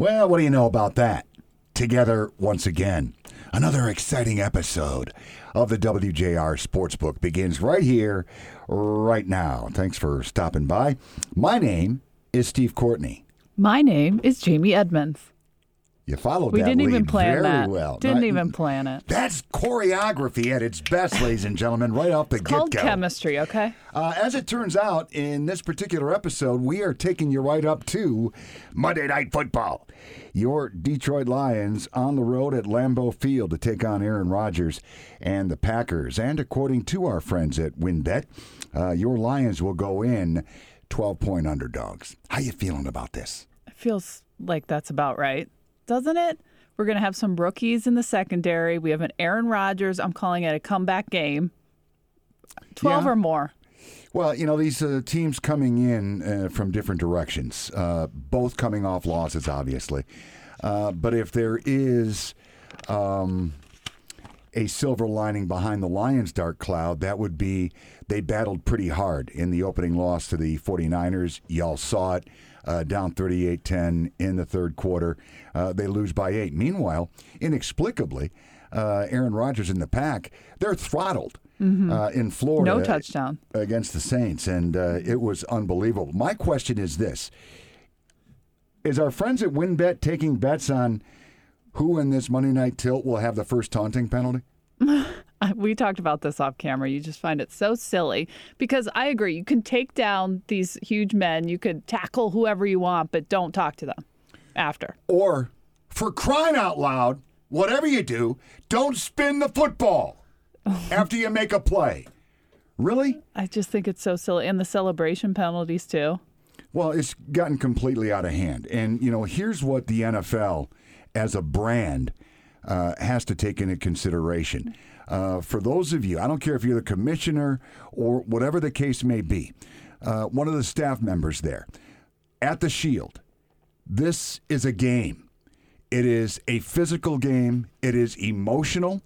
Well, what do you know about that? Together once again. Another exciting episode of the WJR Sportsbook begins right here, right now. Thanks for stopping by. My name is Steve Courtney. My name is Jamie Edmonds. You followed We that didn't even plan very that. well. Didn't Not- even plan it. That's choreography at its best, ladies and gentlemen, right off the Called chemistry, okay? Uh, as it turns out, in this particular episode, we are taking you right up to Monday Night Football. Your Detroit Lions on the road at Lambeau Field to take on Aaron Rodgers and the Packers. And according to our friends at WynnBET, uh, your Lions will go in 12 point underdogs. How you feeling about this? It feels like that's about right, doesn't it? We're going to have some rookies in the secondary. We have an Aaron Rodgers. I'm calling it a comeback game. 12 Yeah. or more. Well, you know, these uh, teams coming in uh, from different directions, uh, both coming off losses, obviously. Uh, but if there is um, a silver lining behind the Lions' dark cloud, that would be they battled pretty hard in the opening loss to the 49ers. Y'all saw it. Uh, down 38 10 in the third quarter. Uh, they lose by eight. Meanwhile, inexplicably, uh, Aaron Rodgers in the pack, they're throttled uh, in Florida No touchdown. against the Saints, and uh, it was unbelievable. My question is this: Is our friends at WynnBET taking bets on who in this Monday Night Tilt will have the first taunting penalty? We talked about this off camera. You just find it so silly because I agree. You can take down these huge men, you could tackle whoever you want, but don't talk to them after. Or, for crying out loud, whatever you do, don't spin the football after you make a play. Really? I just think it's so silly. And the celebration penalties, too. Well, it's gotten completely out of hand. And, you know, here's what the NFL as a brand uh, has to take into consideration. Uh, for those of you, I don't care if you're the commissioner or whatever the case may be, uh, one of the staff members there at the Shield, this is a game. It is a physical game, it is emotional.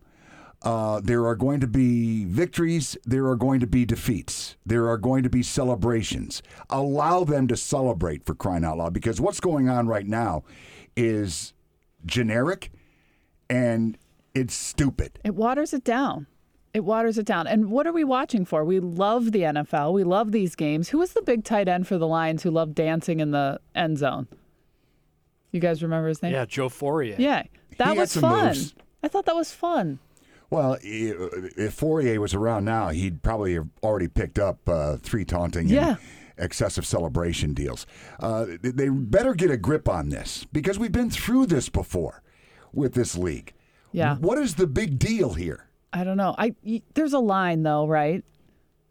Uh, there are going to be victories. There are going to be defeats. There are going to be celebrations. Allow them to celebrate for crying out loud because what's going on right now is generic and it's stupid. It waters it down. It waters it down. And what are we watching for? We love the NFL. We love these games. Who was the big tight end for the Lions who loved dancing in the end zone? You guys remember his name? Yeah, Joe Fauria. Yeah. That had was fun. moves. I thought that was fun. Well, if Fauria was around now, he'd probably have already picked up uh, three taunting Yeah. and excessive celebration deals. Uh, they- better get a grip on this because we've been through this before with this league. Yeah. What is the big deal here? I don't know. I there's a line though, right?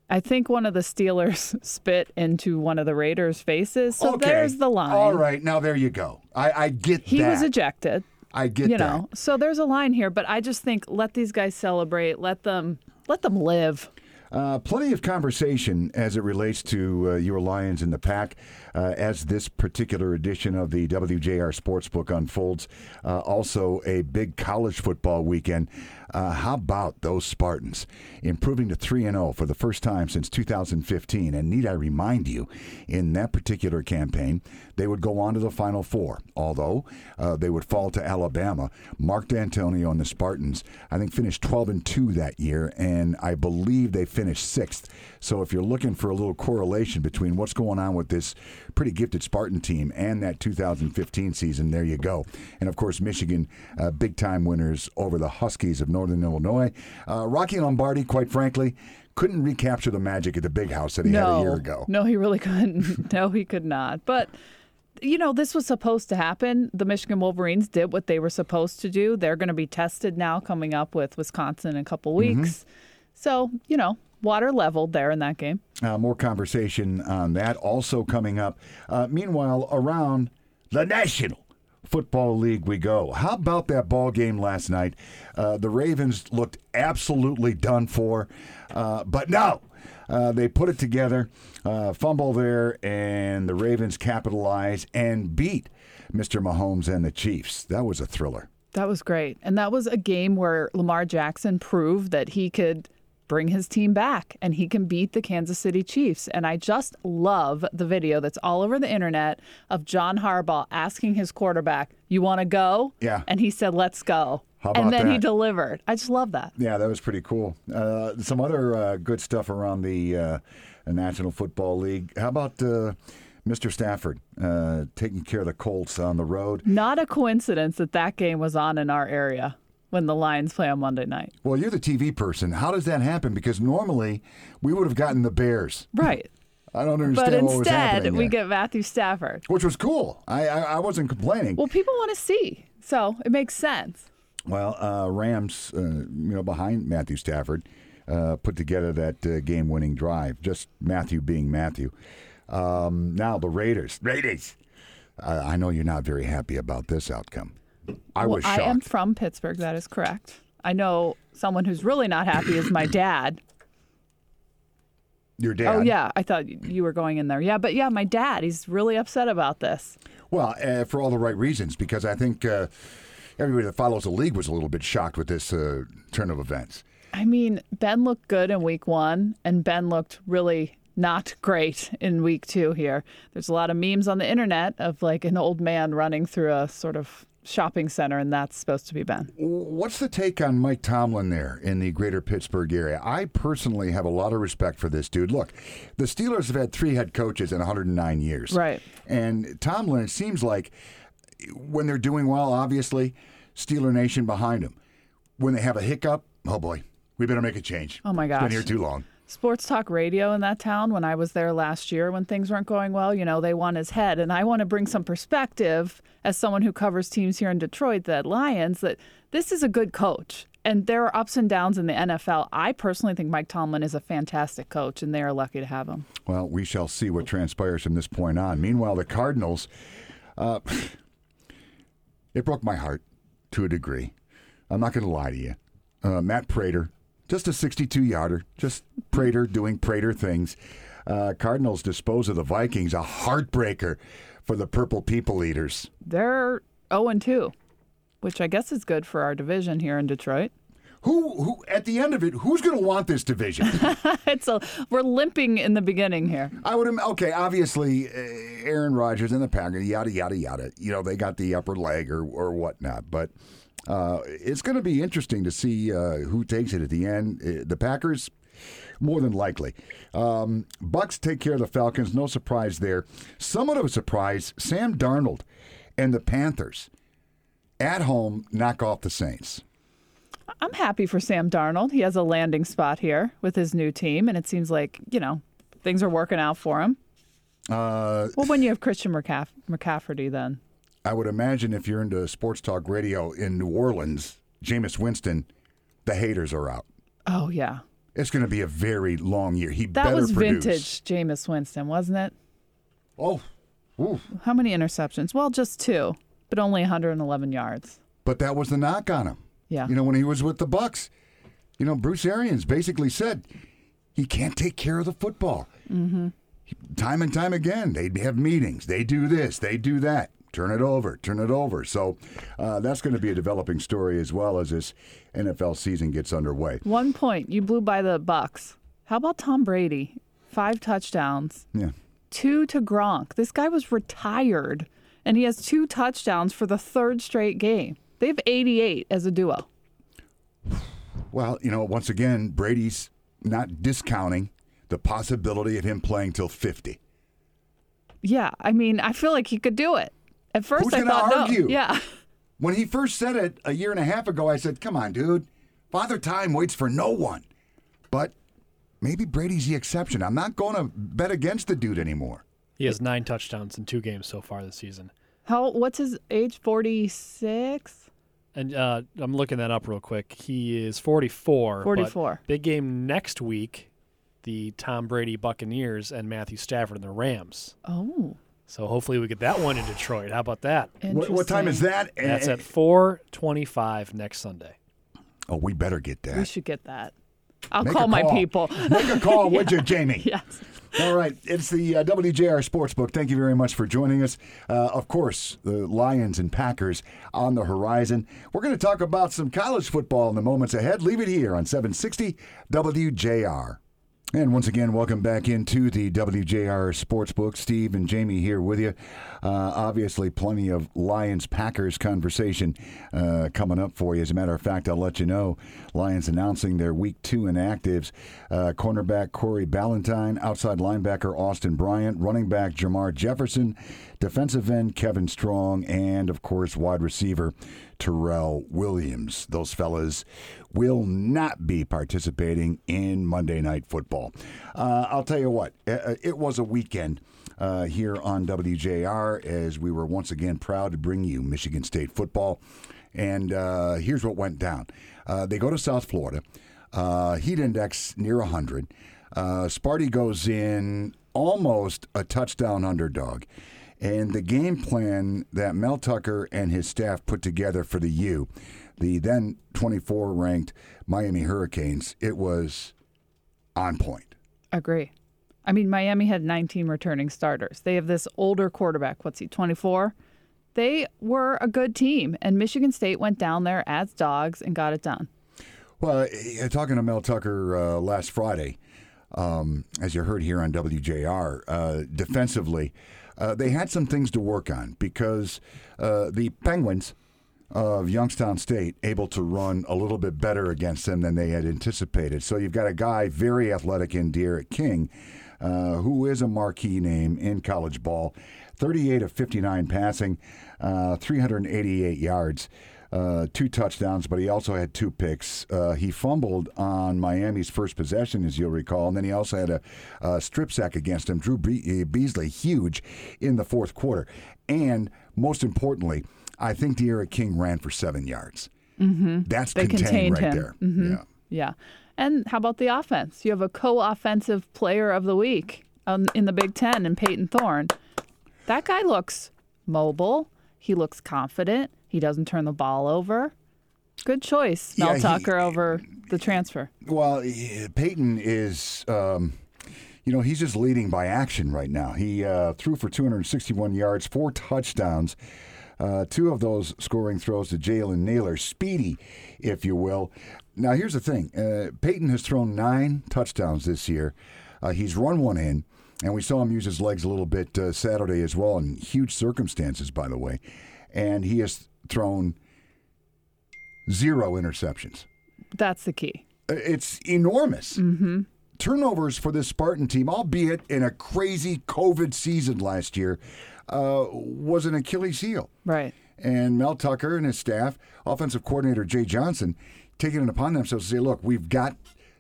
I think one of the Steelers spit into one of the Raiders' faces. So okay. there's the line. All right, now there you go. I, I get He that. was ejected. I get you that. know. So there's a line here, but I just think let these guys celebrate. Let them let them live. Uh, plenty of conversation as it relates to uh, your Lions in the pack uh, as this particular edition of the WJR Sportsbook unfolds. Uh, also, a big college football weekend. Uh, how about those Spartans improving to 3 0 for the first time since 2015? And need I remind you, in that particular campaign, they would go on to the Final Four, although uh, they would fall to Alabama. Mark Dantonio and the Spartans, I think, finished 12 and 2 that year, and I believe they finished sixth. So if you're looking for a little correlation between what's going on with this pretty gifted Spartan team and that 2015 season, there you go. And of course, Michigan, uh, big time winners over the Huskies of Northern Illinois. Uh, Rocky Lombardi, quite frankly, couldn't recapture the magic at the big house that he had a year ago. no, he really couldn't. no, he could not. But you know, this was supposed to happen. The Michigan Wolverines did what they were supposed to do. They're going to be tested now, coming up with Wisconsin in a couple Mm-hmm. weeks. So you know, water leveled there in that game. Uh, more conversation on that also coming up. Uh, meanwhile, around the National Football League we go. How about that ball game last night? Uh, the Ravens looked absolutely done for, uh, but no. Uh, they put it together, uh, fumble there, and the Ravens capitalize and beat Mr. Mahomes and the Chiefs. That was a thriller. That was great. And that was a game where Lamar Jackson proved that he could bring his team back and he can beat the Kansas City Chiefs. And I just love the video that's all over the internet of John Harbaugh asking his quarterback, You want to go? Yeah. And he said, Let's go. How about and then he delivered. I just love that. Yeah, that was pretty cool. Uh, some other uh, good stuff around the uh, National Football League. How about uh, Mr. Stafford uh, taking care of the Colts on the road? Not a coincidence that that game was on in our area when the Lions play on Monday night. Well, you're the TV person. How does that happen? Because normally we would have gotten the Bears. Right. I don't understand But what was instead, happening we get Matthew Stafford. which was cool. I I, I wasn't complaining. Well, people want to see. So it makes sense. Well, uh, Rams, uh, you know, behind Matthew Stafford, uh, put together that uh, game-winning drive. Just Matthew being Matthew. Um, now the Raiders. Raiders. I know you're not very happy about this outcome. I well, was I am from Pittsburgh. That is correct. I know someone who's really not happy is my dad. Your dad. Oh yeah, I thought you were going in there. Yeah, but yeah, my dad. He's really upset about this. Well, uh, for all the right reasons, because I think uh, everybody that follows the league was a little bit shocked with this uh, turn of events. I mean, Ben looked good in week one, and Ben looked really not great in week two here. There's a lot of memes on the internet of like an old man running through a sort of shopping center, and that's supposed to be Ben. What's the take on Mike Tomlin there in the greater Pittsburgh area? I personally have a lot of respect for this dude. Look, the Steelers have had three head coaches in 109 years. Right. And Tomlin, it seems like when they're doing well, obviously, Steeler Nation behind him. When they have a hiccup, oh boy, we better make a change. Oh, my It's been here too long. Sports talk radio in that town when I was there last year when things weren't going well, you know, they want his head. And I want to bring some perspective as someone who covers teams here in Detroit, the Lions, that this is a good coach. And there are ups and downs in the NFL. I personally think Mike Tomlin is a fantastic coach, and they are lucky to have him. Well, we shall see what transpires from this point on. Meanwhile, the Cardinals, uh, it broke my heart to a degree. I'm not going to lie to you. Uh, Matt Prater, just a 62 yarder, just Prater doing Prater things. Uh, Cardinals dispose of the Vikings, a heartbreaker for the Purple People Eaters. They're 0 and 2, which I guess is good for our division here in Detroit. Who, who, at the end of it, who's going to want this division? it's a we're limping in the beginning here. I would. Okay, obviously, uh, Aaron Rodgers and the Packers, yada yada yada. You know, they got the upper leg or or whatnot, but uh, it's going to be interesting to see uh, who takes it at the end. Uh, the Packers, more than likely. Um, Bucs take care of the Falcons. No surprise there. Somewhat of a surprise. Sam Darnold and the Panthers at home knock off the Saints. I'm happy for Sam Darnold. He has a landing spot here with his new team, and it seems like, you know, things are working out for him. Uh, Well, when you have Christian McCaff- McCaffrey, then. I would imagine if you're into sports talk radio in New Orleans, Jameis Winston, the haters are out. Oh, yeah. It's going to be a very long year. He That better was produce. vintage Jameis Winston, wasn't it? Oh, ooh. How many interceptions? Well, just two, but only 111 yards. but that was the knock on him. Yeah. You know, when he was with the Bucs, you know, Bruce Arians basically said he can't take care of the football. Mm-hmm. Time and time again, they'd have meetings. They do this, they do that. Turn it over, turn it over. So uh, that's going to be a developing story as well as this NFL season gets underway. One point, you blew by the Bucs. How about Tom Brady? Five touchdowns, Yeah. two to Gronk. This guy was retired, and he has two touchdowns for the third straight game. They have 88 as a duo. Well, you know, once again, Brady's not discounting the possibility of him playing till 50. Yeah, I mean, I feel like he could do it. At first, Who's I gonna thought argue? no. Yeah, When he first said it a year and a half ago, I said, come on, dude. Father Time waits for no one. But maybe Brady's the exception. I'm not going to bet against the dude anymore. He has nine touchdowns in two games so far this season. how? What's his age? 46. And uh, I'm looking that up real quick. He is 44. but 44. Big game next week, the Tom Brady Buccaneers and Matthew Stafford and the Rams. Oh, So hopefully we get that one in Detroit. How about that? What, what time is that? That's at 4:25 next Sunday. Oh, we better get that. We should get that. I'll Make call my call. people. Make a call, would you, Jamie? yes. All right, it's the uh, WJR Sportsbook. Thank you very much for joining us. Uh, of course, the Lions and Packers on the horizon. We're going to talk about some college football in the moments ahead. Leave it here on 760 WJR. And once again, welcome back into the WJR Sportsbook. Steve and Jamie here with you. Uh, obviously, plenty of Lions Packers conversation uh, coming up for you. As a matter of fact, I'll let you know Lions announcing their week two inactives. Uh, cornerback Corey Ballentine, outside linebacker Austin Bryant, running back Jermar Jefferson, defensive end Kevin Strong, and of course, wide receiver Tyrell Williams. Those fellas will not be participating in Monday Night Football. Uh, I'll tell you what, uh, it was a weekend. Uh, here on WJR, as we were once again proud to bring you Michigan State football. And uh, here's what went down uh, they go to South Florida, uh, heat index near 100. Uh, Sparty goes in almost a touchdown underdog. And the game plan that Mel Tucker and his staff put together for the U, the then 24 ranked Miami Hurricanes, it was on point. Agree. I mean, Miami had 19 returning starters. They have this older quarterback. What's he, 24? They were a good team, and Michigan State went down there as dogs and got it done. Well, eh, talking to Mel Tucker uh, last Friday, um, as you heard here on WJR, uh, defensively, uh, they had some things to work on because uh, the Penguins of Youngstown State able to run a little bit better against them than they had anticipated. So you've got a guy very athletic in D'Eriq King, uh, who is a marquee name in college ball. 38 of 59 passing, uh, 388 yards. Uh, two touchdowns, but he also had two picks. Uh, he fumbled on Miami's first possession, as you'll recall, and then he also had a, a strip sack against him. Drew Be- Beesley, huge in the fourth quarter. And most importantly, I think D'Eriq King ran for seven yards. Mm-hmm. That's They contained, contained right him. there. Mhm. Yeah. Yeah. And how about the offense? You have a co offensive player of the week um, in the Big Ten in Payton Thorne. That guy looks mobile. He looks confident. He doesn't turn the ball over. Good choice, Mel Yeah, he- Tucker over the transfer. Well, he- Payton is, um, you know, he's just leading by action right now. He uh, threw for 261 yards, four touchdowns, uh, two of those scoring throws to Jalen Nailor, speedy, if you will. Now, here's the thing uh, Payton has thrown nine touchdowns this year. Uh, he's run one in, and we saw him use his legs a little bit uh, Saturday as well, in huge circumstances, by the way. And he has thrown zero interceptions. That's the key. It's enormous. Mm-hmm. Turnovers for this Spartan team, albeit in a crazy COVID season last year, uh, was an Achilles heel. Right. And Mel Tucker and his staff, offensive coordinator Jay Johnson, taking it upon themselves to say, look, we've got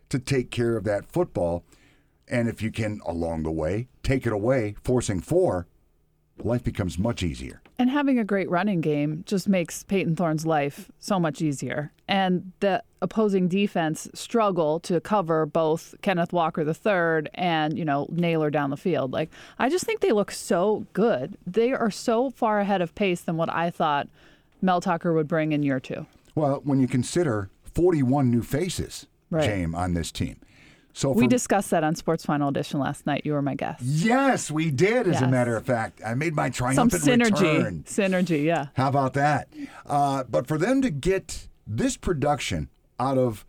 to take care of that football. And if you can, along the way, take it away, forcing four, life becomes much easier. And having a great running game just makes Payton Thorne's life so much easier. And the opposing defense struggle to cover both Kenneth Walker III and, you know, Nailor down the field. Like, I just think they look so good. They are so far ahead of pace than what I thought Mel Tucker would bring in year two. Well, when you consider 41 new faces, Right. James, on this team. So We discussed that on Sports Final Edition last night. You were my guest. Yes, we did. As a matter of fact, I made my Some triumphant synergy. return. Synergy, yeah. How about that? Uh, but for them to get this production out of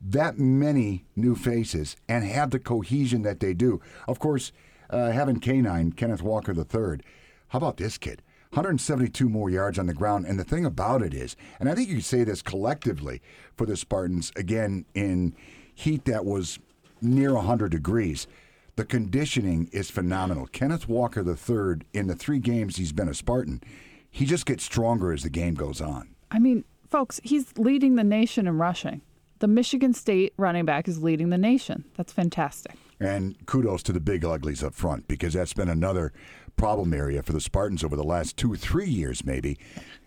that many new faces and have the cohesion that they do, of course, uh, having K9, Kenneth Walker III, how about this kid? 172 more yards on the ground. And the thing about it is, and I think you could say this collectively for the Spartans, again, in heat that was near 100 degrees, the conditioning is phenomenal. Kenneth Walker III, in the three games he's been a Spartan, he just gets stronger as the game goes on. I mean, folks, he's leading the nation in rushing. The Michigan State running back is leading the nation. That's fantastic. And kudos to the big uglies up front because that's been another problem area for the Spartans over the last two three years, maybe.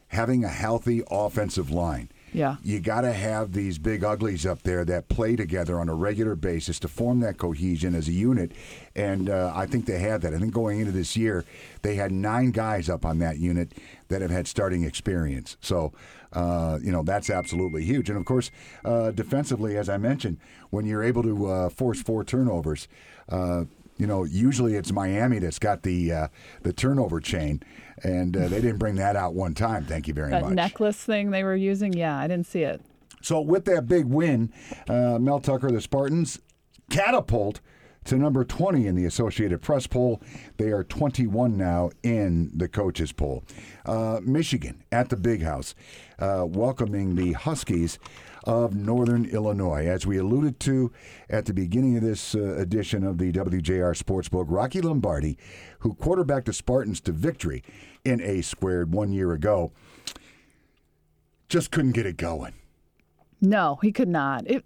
Having a healthy offensive line. Yeah. You got to have these big uglies up there that play together on a regular basis to form that cohesion as a unit. And uh, I think they had that. I think going into this year, they had nine guys up on that unit that have had starting experience. So, uh, you know, that's absolutely huge. And of course, uh, defensively, as I mentioned, when you're able to uh, force four turnovers, uh, you know, usually it's Miami that's got the uh, the turnover chain, and uh, they didn't bring that out one time. Thank you very That much. necklace thing they were using, yeah, I didn't see it. So with that big win, uh, Mel Tucker, the Spartans catapult to number 20 in the Associated Press poll. They are 21 now in the coaches poll. Uh, Michigan at the Big House, uh, welcoming the Huskies of Northern Illinois. As we alluded to at the beginning of this uh, edition of the WJR Sportsbook, Rocky Lombardi, who quarterbacked the Spartans to victory in A squared one year ago, just couldn't get it going. No, he could not. It,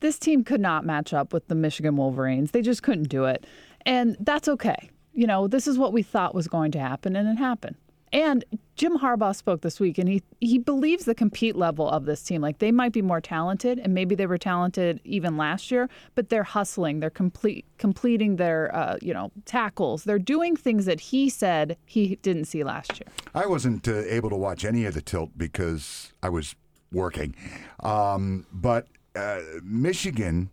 this team could not match up with the Michigan Wolverines. They just couldn't do it. And that's okay. You know, this is what we thought was going to happen, and it happened. And Jim Harbaugh spoke this week, and he he believes the compete level of this team. Like they might be more talented, and maybe they were talented even last year, but they're hustling. They're complete completing their uh, you know tackles. They're doing things that he said he didn't see last year. I wasn't uh, able to watch any of the tilt because I was working. Um, but uh, Michigan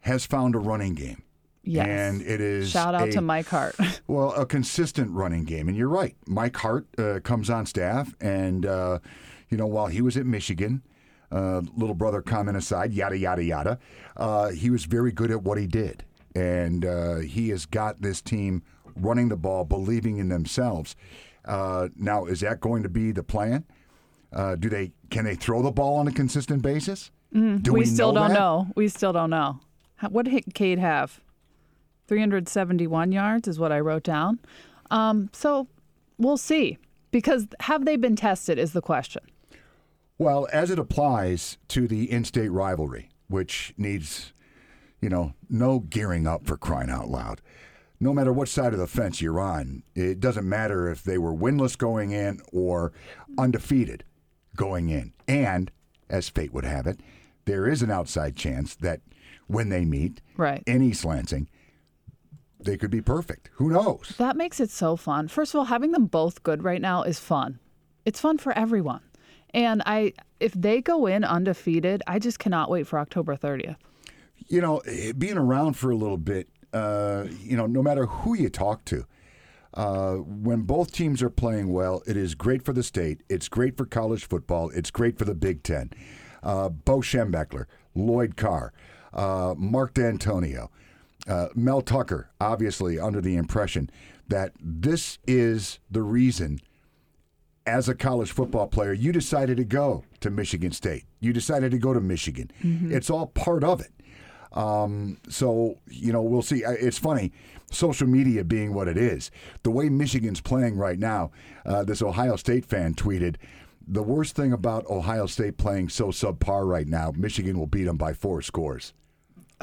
has found a running game. Yes. And it is Shout out a- to Mike Hart. Well, a consistent running game, and you're right. Mike Hart uh, comes on staff, and uh, you know while he was at Michigan, uh, little brother comment aside, yada yada yada, uh, he was very good at what he did, and uh, he has got this team running the ball, believing in themselves. Uh, now, is that going to be the plan? Uh, do they can they throw the ball on a consistent basis? Do we, still don't that? know. We still don't know. What did Cade have? 371 yards is what I wrote down. Um, so we'll see. Because have they been tested is the question. Well, as it applies to the in-state rivalry, which needs, you know, no gearing up for crying out loud. No matter what side of the fence you're on, it doesn't matter if they were winless going in or undefeated going in. And, as fate would have it, there is an outside chance that when they meet Right. in East Lansing, they could be perfect. Who knows? That makes it so fun. First of all, having them both good right now is fun. It's fun for everyone. And I if they go in undefeated, I just cannot wait for October 30th. you know, eh, being around for a little bit, uh, you know, no matter who you talk to, uh, when both teams are playing well, it is great for the state. It's great for college football. It's great for the Big Ten. Uh, Bo Schembechler, Lloyd Carr, uh, Mark Dantonio, uh, Mel Tucker, obviously under the impression that this is the reason as a college football player, you decided to go to Michigan State. You decided to go to Michigan. It's all part of it. Um, so, you know, we'll see. It's funny, social media being what it is. The way Michigan's playing right now, uh, this Ohio State fan tweeted, the worst thing about Ohio State playing so subpar right now, Michigan will beat them by four scores.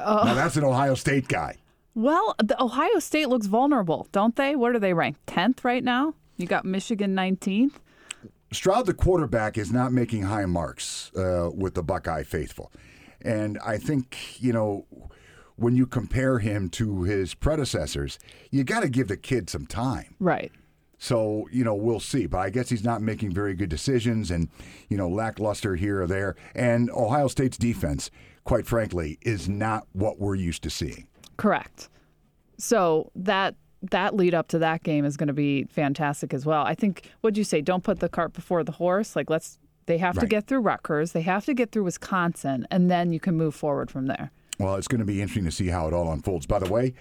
Now, that's an Ohio State guy. Well, the Ohio State looks vulnerable, don't they? What are they ranked? 10th right now? You got Michigan 19th. Stroud, the quarterback, is not making high marks uh, with the Buckeye faithful. And I think, you know, when you compare him to his predecessors, you got to give the kid some time. Right. So, you know, we'll see. But I guess he's not making very good decisions and, you know, lackluster here or there. And Ohio State's defense, quite frankly, is not what we're used to seeing. Correct. So that that lead up to that game is going to be fantastic as well. I think what'd you say? Don't put the cart before the horse. Like let's they have to get through Rutgers, they have to get through Wisconsin, and then you can move forward from there. Well, it's going to be interesting to see how it all unfolds. By the way,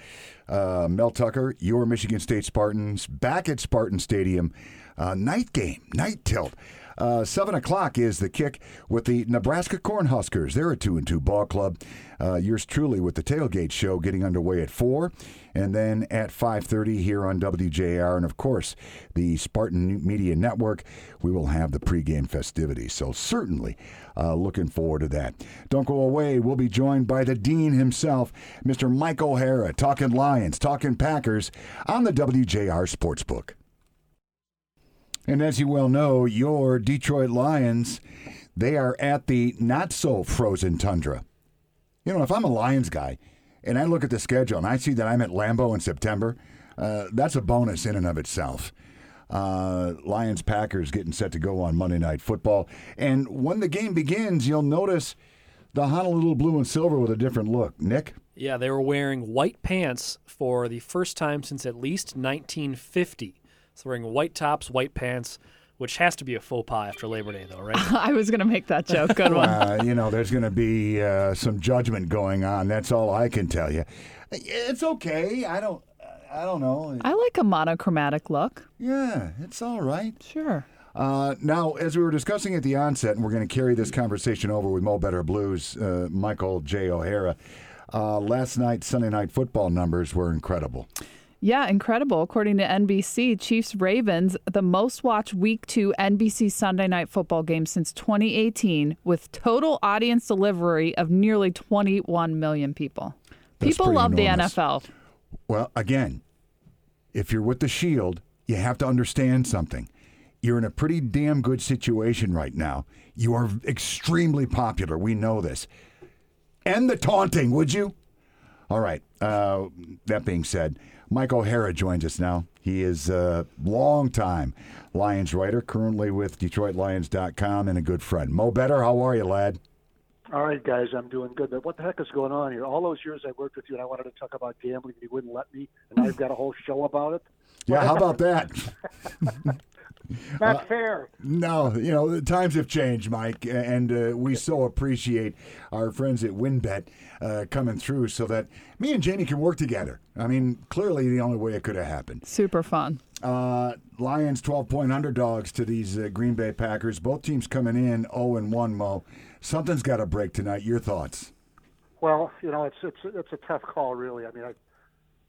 uh, Mel Tucker, your Michigan State Spartans, back at Spartan Stadium, uh, night game, night tilt. Uh, Seven o'clock is the kick with the Nebraska Cornhuskers. They're a two and two ball club. Uh, yours truly with the tailgate show getting underway at four, and then at five thirty here on WJR, and of course the Spartan Media Network. We will have the pregame festivities. So certainly uh, looking forward to that. Don't go away. We'll be joined by the dean himself, Mr. Mike O'Hara, talking Lions, talking Packers on the WJR Sportsbook. And as you well know, your Detroit Lions, They are at the not so frozen tundra. You know, if I'm a Lions guy and I look at the schedule and I see that I'm at Lambeau in September, uh, that's a bonus in and of itself. Uh, Lions Packers getting set to go on Monday Night Football. And when the game begins, you'll notice the Honolulu blue and silver with a different look. Nick? Yeah, they were wearing white pants for the first time since at least 1950. So wearing white tops, white pants, which has to be a faux pas after Labor Day, though, right? I was going to make that joke. Good one. Uh, you know, there's going to be uh, some judgment going on. That's all I can tell you. It's okay. I don't. I don't know. I like a monochromatic look. Yeah, it's all right. Sure. Uh, now, as we were discussing at the onset, and we're going to carry this conversation over with Mo Better Blues, uh, Michael J. O'Hara. Uh, last night, Sunday night football numbers were incredible. Yeah, incredible. According to NBC, Chiefs Ravens, the most watched week two NBC Sunday night football game since 2018, with total audience delivery of nearly 21 million people. That's people love enormous. the NFL. Well, again, if you're with the Shield, you have to understand something. You're in a pretty damn good situation right now. You are extremely popular. We know this. End the taunting, would you? All right. Uh, that being said, Mike O'Hara joins us now. He is a long-time Lions writer, currently with DetroitLions.com, and a good friend. Mo Better, how are you, lad? All right, guys, I'm doing good. But what the heck is going on here? All those years I worked with you, and I wanted to talk about gambling, and you wouldn't let me, and I've got a whole show about it. Yeah, how about that? Not fair. No, you know, the times have changed, Mike, and uh, we so appreciate our friends at WynnBET uh, coming through so that me and Jamie can work together. I mean, clearly the only way it could have happened. Super fun. Uh, Lions 12 point underdogs to these uh, Green Bay Packers. Both teams coming in 0 and 1, Mo. Something's got to break tonight. Your thoughts? Well, you know, it's it's it's a tough call, really. I mean, I,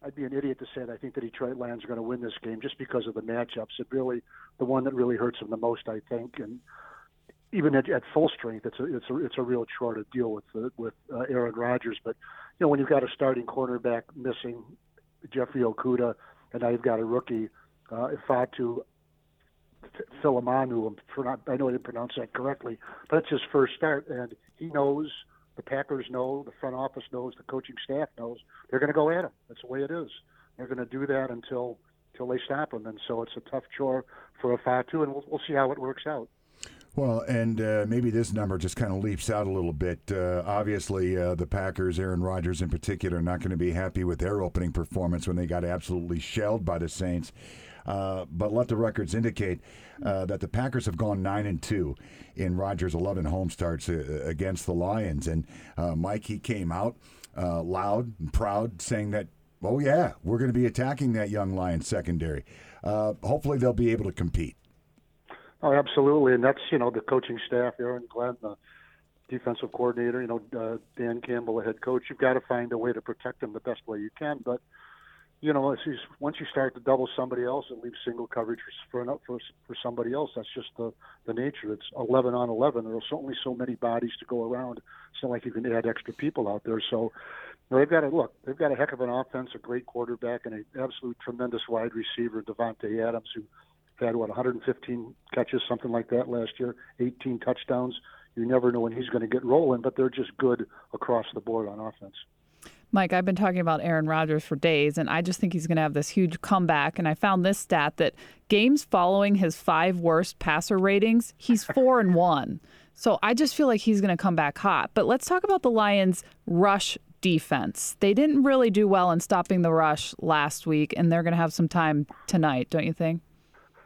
I'd be an idiot to say that I think the Detroit Lions are going to win this game just because of the matchups. It really, the one that really hurts them the most, I think, and even at, at full strength, it's a it's a it's a real chore to deal with uh, with uh, Aaron Rodgers. But you know, when you've got a starting cornerback missing, Jeffrey Okudah, and now you've got a rookie, uh, Ifatu Philemonu. I know I didn't pronounce that correctly, but it's his first start, and he knows. The Packers know, the front office knows, the coaching staff knows. They're going to go at him. That's the way it is. They're going to do that until until they stop him, and so it's a tough chore for Ifatu, and we'll, we'll see how it works out. Well, and uh, maybe this number just kind of leaps out a little bit. Uh, obviously, uh, the Packers, Aaron Rodgers in particular, are not going to be happy with their opening performance when they got absolutely shelled by the Saints. Uh, but let the records indicate uh, that the Packers have gone nine and two in Rodgers' 11 home starts uh, against the Lions. And uh, Mike, he came out uh, loud and proud, saying that, "Oh yeah, we're going to be attacking that young Lions secondary. Hopefully, they'll be able to compete." Oh, absolutely, and that's you know the coaching staff, Aaron Glenn, the defensive coordinator, you know uh, Dan Campbell, the head coach. You've got to find a way to protect them the best way you can, but you know, once you start to double somebody else and leave single coverage for for for, somebody else, that's just the the nature. It's 11 on 11. There's only so many bodies to go around. It's not like you can add extra people out there. So they've got to look. They've got a heck of an offense, a great quarterback, and an absolute tremendous wide receiver, Davante Adams, who had what 115 catches, something like that last year, 18 touchdowns. You never know when he's going to get rolling, but they're just good across the board on offense. Mike, I've been talking about Aaron Rodgers for days, and I just think he's going to have this huge comeback. And I found this stat that games following his five worst passer ratings, he's four and one. So I just feel like he's going to come back hot. But let's talk about the Lions' rush defense. They didn't really do well in stopping the rush last week, and they're going to have some time tonight, don't you think?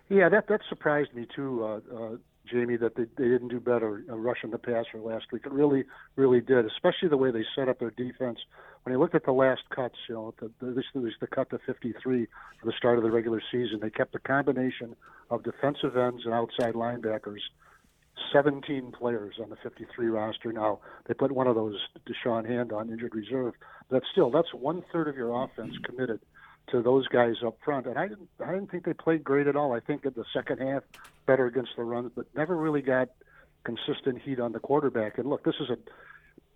Yeah, that that surprised me too, uh, uh, Jamie. That they, they didn't do better uh, rushing the passer last week. It really, really did, especially the way they set up their defense when you looked at the last cuts, you know, the, the, this was the cut to 53 for the start of the regular season. They kept a combination of defensive ends and outside linebackers. 17 players on the 53 roster. Now they put one of those Da'Shawn Hand on injured reserve, but still, that's one third of your offense committed to those guys up front. And I didn't, I didn't think they played great at all. I think in the second half, better against the runs, but never really got consistent heat on the quarterback. And look, this is a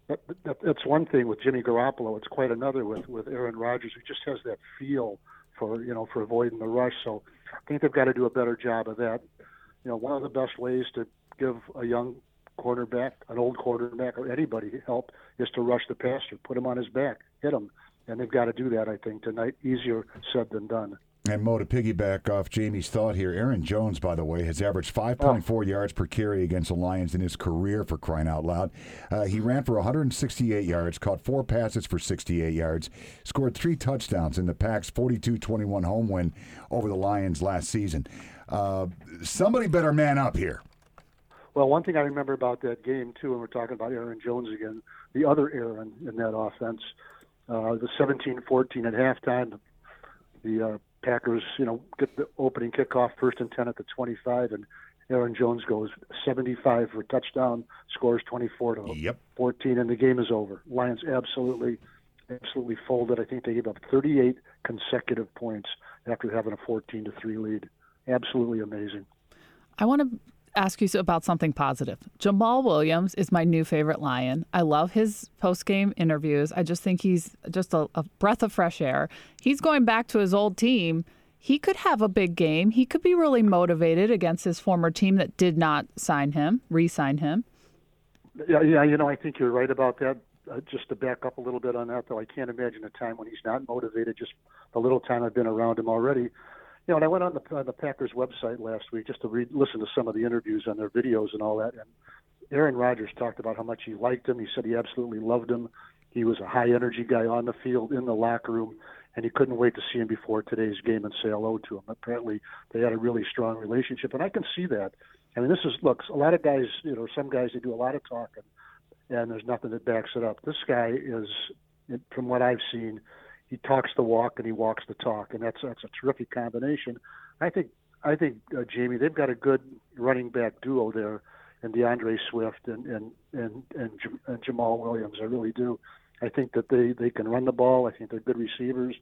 that, that, that's one thing with Jimmy Garoppolo. It's quite another with with Aaron Rodgers, who just has that feel for you know for avoiding the rush. So I think they've got to do a better job of that. You know, one of the best ways to give a young cornerback, an old quarterback, or anybody help is to rush the passer, put him on his back, hit him, and they've got to do that. I think tonight. Easier said than done. And Mo, to piggyback off Jamie's thought here, Aaron Jones, by the way, has averaged 5.4 oh. yards per carry against the Lions in his career for crying out loud. Uh, he ran for 168 yards, caught four passes for 68 yards, scored three touchdowns in the Pack's 42 21 home win over the Lions last season. Uh, somebody better man up here. Well, one thing I remember about that game, too, and we're talking about Aaron Jones again, the other Aaron in that offense, uh, the 17 14 at halftime. The uh, Packers, you know, get the opening kickoff first and 10 at the 25, and Aaron Jones goes 75 for a touchdown, scores 24 to yep. 14, and the game is over. Lions absolutely, absolutely folded. I think they gave up 38 consecutive points after having a 14 to 3 lead. Absolutely amazing. I want to ask you about something positive. Jamaal Williams is my new favorite Lion. I love his post game interviews. I just think he's just a, a, breath of fresh air. He's going back to his old team. He could have a big game. He could be really motivated against his former team that did not sign him, re sign him. Yeah, yeah, you know, I think you're right about that. Uh, just to back up a little bit on that, though, I can't imagine a time when he's not motivated. Just the little time I've been around him already, you know, and I went on the, on the Packers website last week just to read, listen to some of the interviews on their videos and all that. And Aaron Rodgers talked about how much he liked him. He said he absolutely loved him. He was a high energy guy on the field, in the locker room, and he couldn't wait to see him before today's game and say hello to him. Apparently, they had a really strong relationship, and I can see that. I mean, this is look. A lot of guys, you know, some guys they do a lot of talking, and there's nothing that backs it up. This guy is, from what I've seen, he talks the walk and he walks the talk, and that's that's a terrific combination. I think I think uh, Jamie they've got a good running back duo there, and D'Andre Swift and and and and, J- and Jamaal Williams. I really do. I think that they they can run the ball. I think they're good receivers,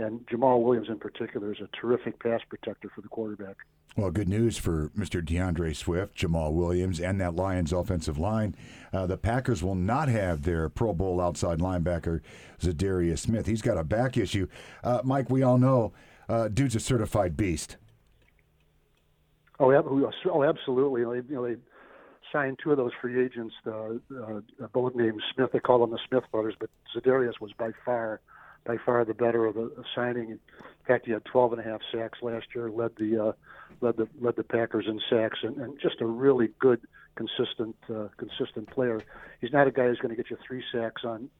and Jamaal Williams in particular is a terrific pass protector for the quarterback. Well, good news for Mr. D'Andre Swift, Jamaal Williams, and that Lions offensive line. Uh, the Packers will not have their Pro Bowl outside linebacker, Za'Darius Smith. He's got a back issue. Uh, Mike, we all know uh, dude's a certified beast. Oh, oh absolutely. You know, they signed two of those free agents, uh, uh, both named Smith. They call them the Smith brothers, but Za'Darius was by far – by far the better of the signing. In fact, he had 12 and a half sacks last year, led the uh, led the led the Packers in sacks, and, and just a really good, consistent uh, consistent player. He's not a guy who's going to get you three sacks on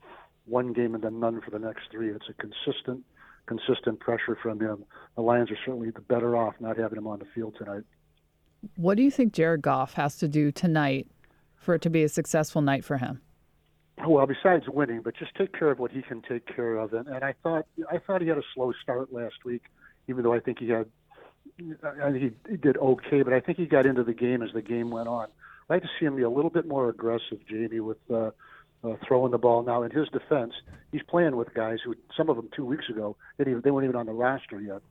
one game and then none for the next three. It's a consistent consistent pressure from him. The Lions are certainly the better off not having him on the field tonight. What do you think Jared Goff has to do tonight for it to be a successful night for him? Well, besides winning, but just take care of what he can take care of. And, and I thought I thought he had a slow start last week, even though I think he had I think he did okay, but I think he got into the game as the game went on. I'd like to see him be a little bit more aggressive, Jamie, with uh, uh, throwing the ball. Now, in his defense, he's playing with guys who some of them two weeks ago they, didn't, they weren't even on the roster yet,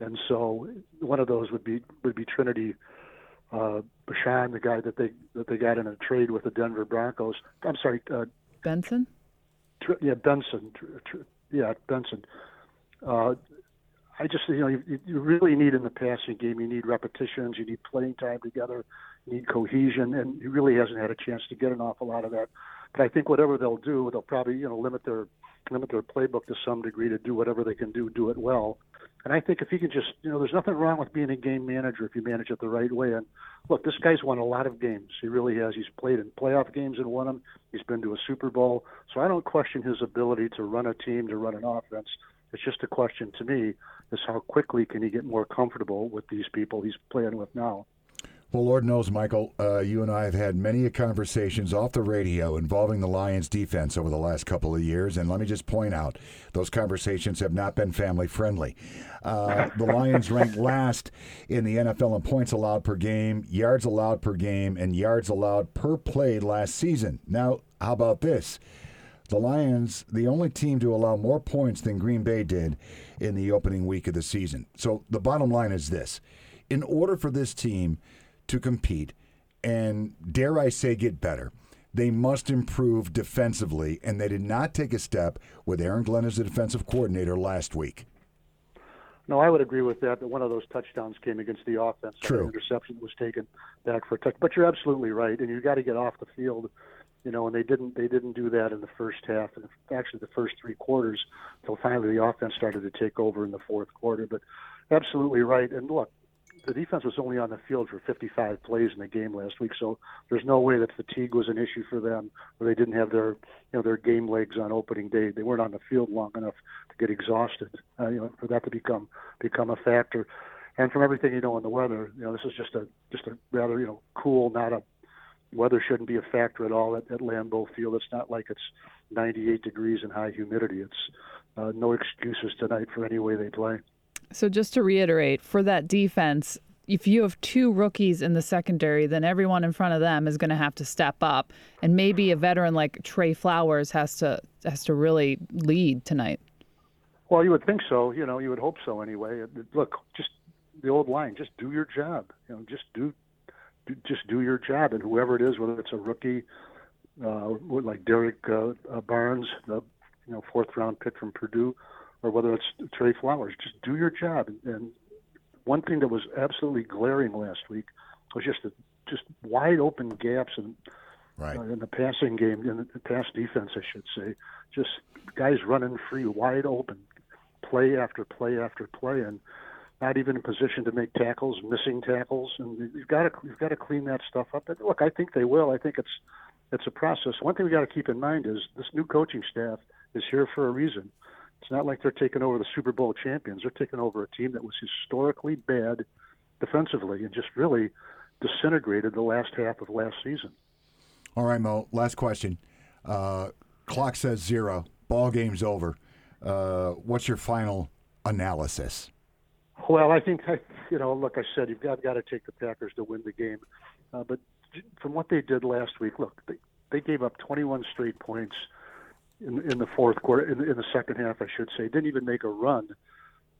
and so one of those would be would be Trinity uh, Bashan, the guy that they that they got in a trade with the Denver Broncos. I'm sorry, uh, Benson? Yeah, Benson. Yeah, Benson. Uh, I just, you know, you, you really need in the passing game, you need repetitions, you need playing time together, you need cohesion, and he really hasn't had a chance to get an awful lot of that. But I think whatever they'll do, they'll probably, you know, limit their limit their playbook to some degree to do whatever they can do, do it well. And I think if he can just, you know, there's nothing wrong with being a game manager if you manage it the right way. And look, this guy's won a lot of games. He really has. He's played in playoff games and won them. He's been to a Super Bowl. So I don't question his ability to run a team, to run an offense. It's just a question to me is how quickly can he get more comfortable with these people he's playing with now. Well, Lord knows, Michael, uh, you and I have had many conversations off the radio involving the Lions defense over the last couple of years. And let me just point out, those conversations have not been family friendly. Uh, the Lions ranked last in the NFL in points allowed per game, yards allowed per game, and yards allowed per play last season. Now, how about this? The Lions, the only team to allow more points than Green Bay did in the opening week of the season. So the bottom line is this in order for this team to compete and, dare I say, get better. They must improve defensively, and they did not take a step with Aaron Glenn as the defensive coordinator last week. No, I would agree with that. But one of those touchdowns came against the offense. True. An interception was taken back for a touch. But you're absolutely right, and you got to get off the field. You know, and they didn't. They didn't do that in the first half, and actually the first three quarters, until finally the offense started to take over in the fourth quarter. But absolutely right. And look, the defense was only on the field for 55 plays in the game last week, so there's no way that fatigue was an issue for them, or they didn't have their, you know, their game legs on opening day. They weren't on the field long enough to get exhausted, uh, you know, for that to become become a factor. And from everything you know on the weather, you know, this is just a just a rather, you know, cool, not a weather shouldn't be a factor at all at, at Lambeau Field. It's not like it's 98 degrees and high humidity. It's uh, no excuses tonight for any way they play. So just to reiterate, for that defense, if you have two rookies in the secondary, then everyone in front of them is going to have to step up, and maybe a veteran like Trey Flowers has to has to really lead tonight. Well, you would think so. You know, you would hope so anyway. Look, just the old line: just do your job. You know, just do, do just do your job, and whoever it is, whether it's a rookie uh, like Derrick uh, uh, Barnes, the you know fourth round pick from Purdue, or whether it's Trey Flowers. Just do your job. And one thing that was absolutely glaring last week was just the just wide open gaps in Right. uh, in the passing game, in the pass defense, I should say. Just guys running free, wide open, play after play after play, and not even in position to make tackles, missing tackles, and you've got to you've got to clean that stuff up. And look, I think they will. I think it's it's a process. One thing we got to keep in mind is this new coaching staff is here for a reason. It's not like they're taking over the Super Bowl champions. They're taking over a team that was historically bad defensively and just really disintegrated the last half of last season. All right, Mo. Last question. Uh, clock says zero. Ball game's over. Uh, what's your final analysis? Well, I think I, you know, look, I said you've got got to take the Packers to win the game, uh, but from what they did last week, look, they they gave up 21 straight points in in the fourth quarter, in, in the second half, I should say. Didn't even make a run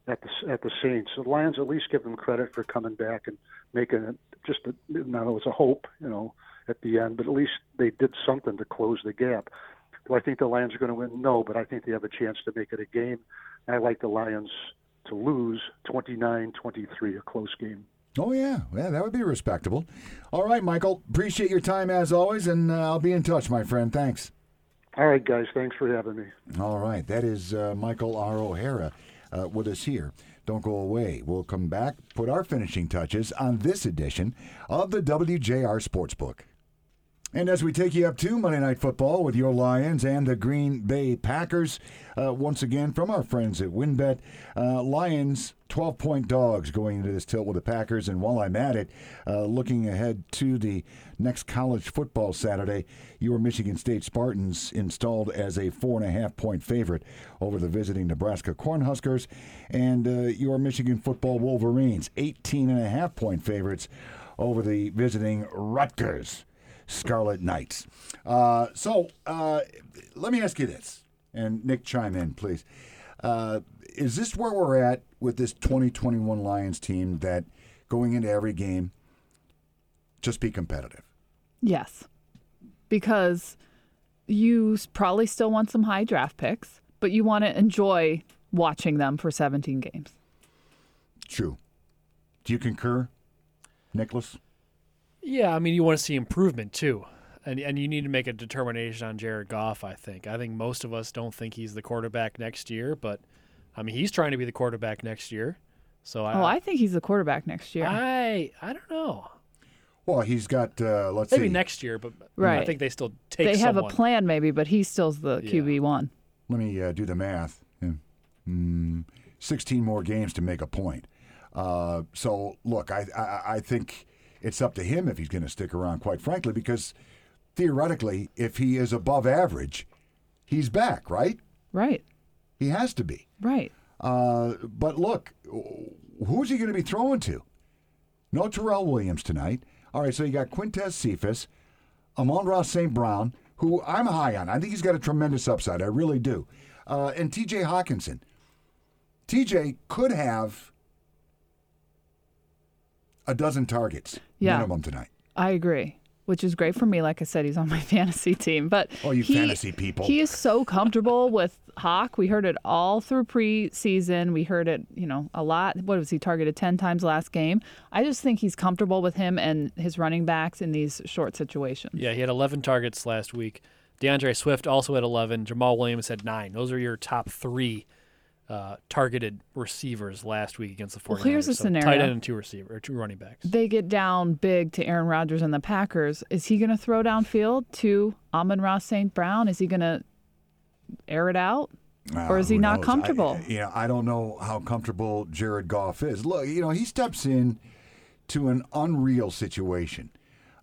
at the at the Saints. The Lions at least give them credit for coming back and making it just a, now it was a hope, you know, at the end, but at least they did something to close the gap. Do I think the Lions are going to win? No, but I think they have a chance to make it a game. I like the Lions to lose 29-23, a close game. Oh yeah, yeah, that would be respectable. All right, Michael. Appreciate your time as always, and uh, I'll be in touch, my friend. Thanks. All right, guys, thanks for having me. All right, that is uh, Michael R. O'Hara uh, with us here. Don't go away. We'll come back, put our finishing touches on this edition of the WJR Sportsbook. And as we take you up to Monday Night Football with your Lions and the Green Bay Packers, uh, once again from our friends at WynnBET, uh, Lions 12 point dogs going into this tilt with the Packers. And while I'm at it, uh, looking ahead to the next college football Saturday, your Michigan State Spartans installed as a four and a half point favorite over the visiting Nebraska Cornhuskers, and uh, your Michigan football Wolverines 18 and a half point favorites over the visiting Rutgers. Scarlet Knights. Uh, so uh, let me ask you this, and Nick, chime in, please. Uh, is this where we're at with this 2021 Lions team that going into every game, just be competitive? Yes, because you probably still want some high draft picks, but you want to enjoy watching them for 17 games. True. Do you concur, Nicholas? Yeah, I mean, you want to see improvement too. And, and you need to make a determination on Jared Goff, I think. I think most of us don't think he's the quarterback next year, but I mean, he's trying to be the quarterback next year. So I, Oh, I think he's the quarterback next year. I, I don't know. Well, he's got, uh, let's Maybe see, next year, but right. I think they still take they have someone. a plan, maybe, but he still's the Yeah. QB one. let me uh, do the math. Yeah. Mm, 16 more games to make a point. Uh, so, look, I, I, I think it's up to him if he's going to stick around, quite frankly, because theoretically, if he is above average, he's back, right? Right, He has to be. right. Uh, but look, who's he going to be throwing to? No Tyrell Williams tonight. All right, so you got Quintez Cephas, Amon-Ra St. Brown, who I'm high on. I think he's got a tremendous upside. I really do. Uh, and TJ Hockenson. TJ could have a dozen targets Yeah. minimum tonight. I agree. which is great for me. Like I said, he's on my fantasy team. But Oh, you he- fantasy people. He is so comfortable with Hawk. We heard it all through preseason. We heard it, you know, a lot. What was he targeted 10 times last game? I just think he's comfortable with him and his running backs in these short situations. Yeah, he had 11 targets last week. D'Andre Swift also had 11. Jamaal Williams had nine. Those are your top three uh, targeted receivers last week against the 49ers. Well, here's a So scenario. Tight end and two receiver, or two running backs. They get down big to Aaron Rodgers and the Packers. Is he going to throw downfield to Amon-Ra St. Brown? Is he going to air it out? Or is Uh, he not knows? comfortable? I, you know, I don't know how comfortable Jared Goff is. Look, you know, he steps in to an unreal situation.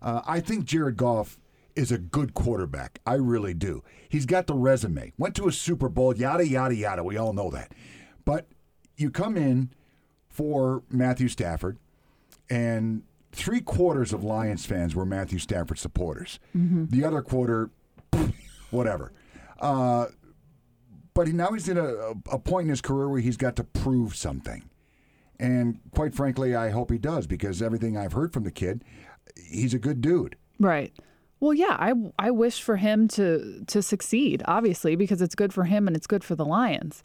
Uh, I think Jared Goff is a good quarterback. I really do. He's got the resume. Went to a Super Bowl, yada yada yada. We all know that. But you come in for Matthew Stafford, and three quarters of Lions fans were Matthew Stafford supporters. The other quarter, whatever. Uh, but he, now he's in a, a point in his career where he's got to prove something. And quite frankly, I hope he does because everything I've heard from the kid, he's a good dude. Right. Well, yeah, I I wish for him to to succeed, obviously, because it's good for him and it's good for the Lions.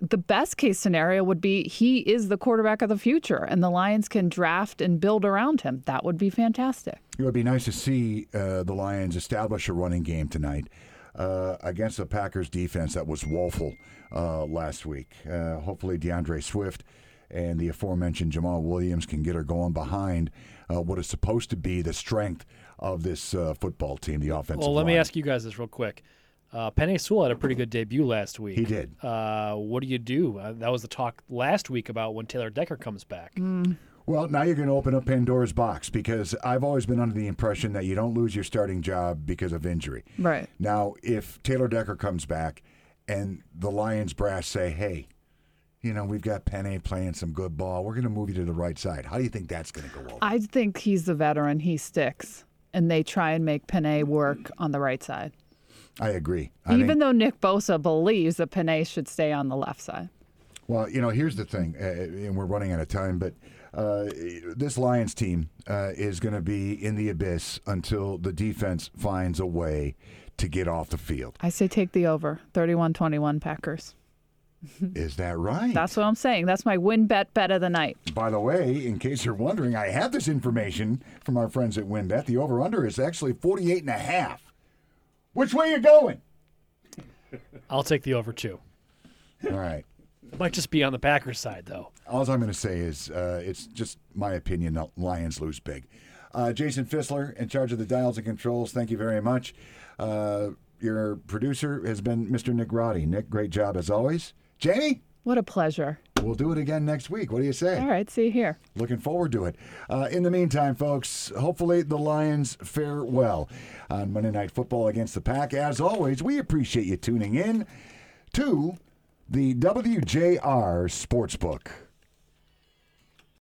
The best case scenario would be he is the quarterback of the future and the Lions can draft and build around him. That would be fantastic. It would be nice to see uh, the Lions establish a running game tonight uh, against the Packers defense that was woeful uh, last week. Uh, hopefully, D'Andre Swift and the aforementioned Jamaal Williams can get her going behind uh, what is supposed to be the strength of this uh, football team, the offensive Well, let me ask you guys this real quick. Uh, Penei Sewell had a pretty good debut last week. He did. Uh, what do you do? Uh, that was the talk last week about when Taylor Decker comes back. Well, now you're going to open up Pandora's box because I've always been under the impression that you don't lose your starting job because of injury. Right. Now, if Taylor Decker comes back and the Lions brass say, hey, you know, we've got Penei playing some good ball, we're going to move you to the right side. How do you think that's going to go over? I think he's the veteran. He sticks, and they try and make Penei work on the right side. I agree. I Even think, though Nick Bosa believes that Penei should stay on the left side. well, you know, here's the thing, uh, and we're running out of time, but uh, this Lions team uh, is going to be in the abyss until the defense finds a way to get off the field. I say take the over 31 21 Packers. Is that right? That's what I'm saying. That's my WynnBET bet of the night. By the way, in case you're wondering, I have this information from our friends at WynnBET. The over-under is actually 48 and a half. Which way are you going? I'll take the over two. All right. Might just be on the Packers side though. All I'm going to say is uh, it's just my opinion. The Lions lose big. Uh, Jason Fissler, in charge of the dials and controls, thank you very much. Uh, your producer has been Mr. Nick Roddy. Nick, great job as always. Jamie, What a pleasure. we'll do it again next week. What do you say? All right, see you here. Looking forward to it. Uh, in the meantime, folks, hopefully the Lions fare well on Monday Night Football against the Pack. As always, we appreciate you tuning in to the WJR Sportsbook.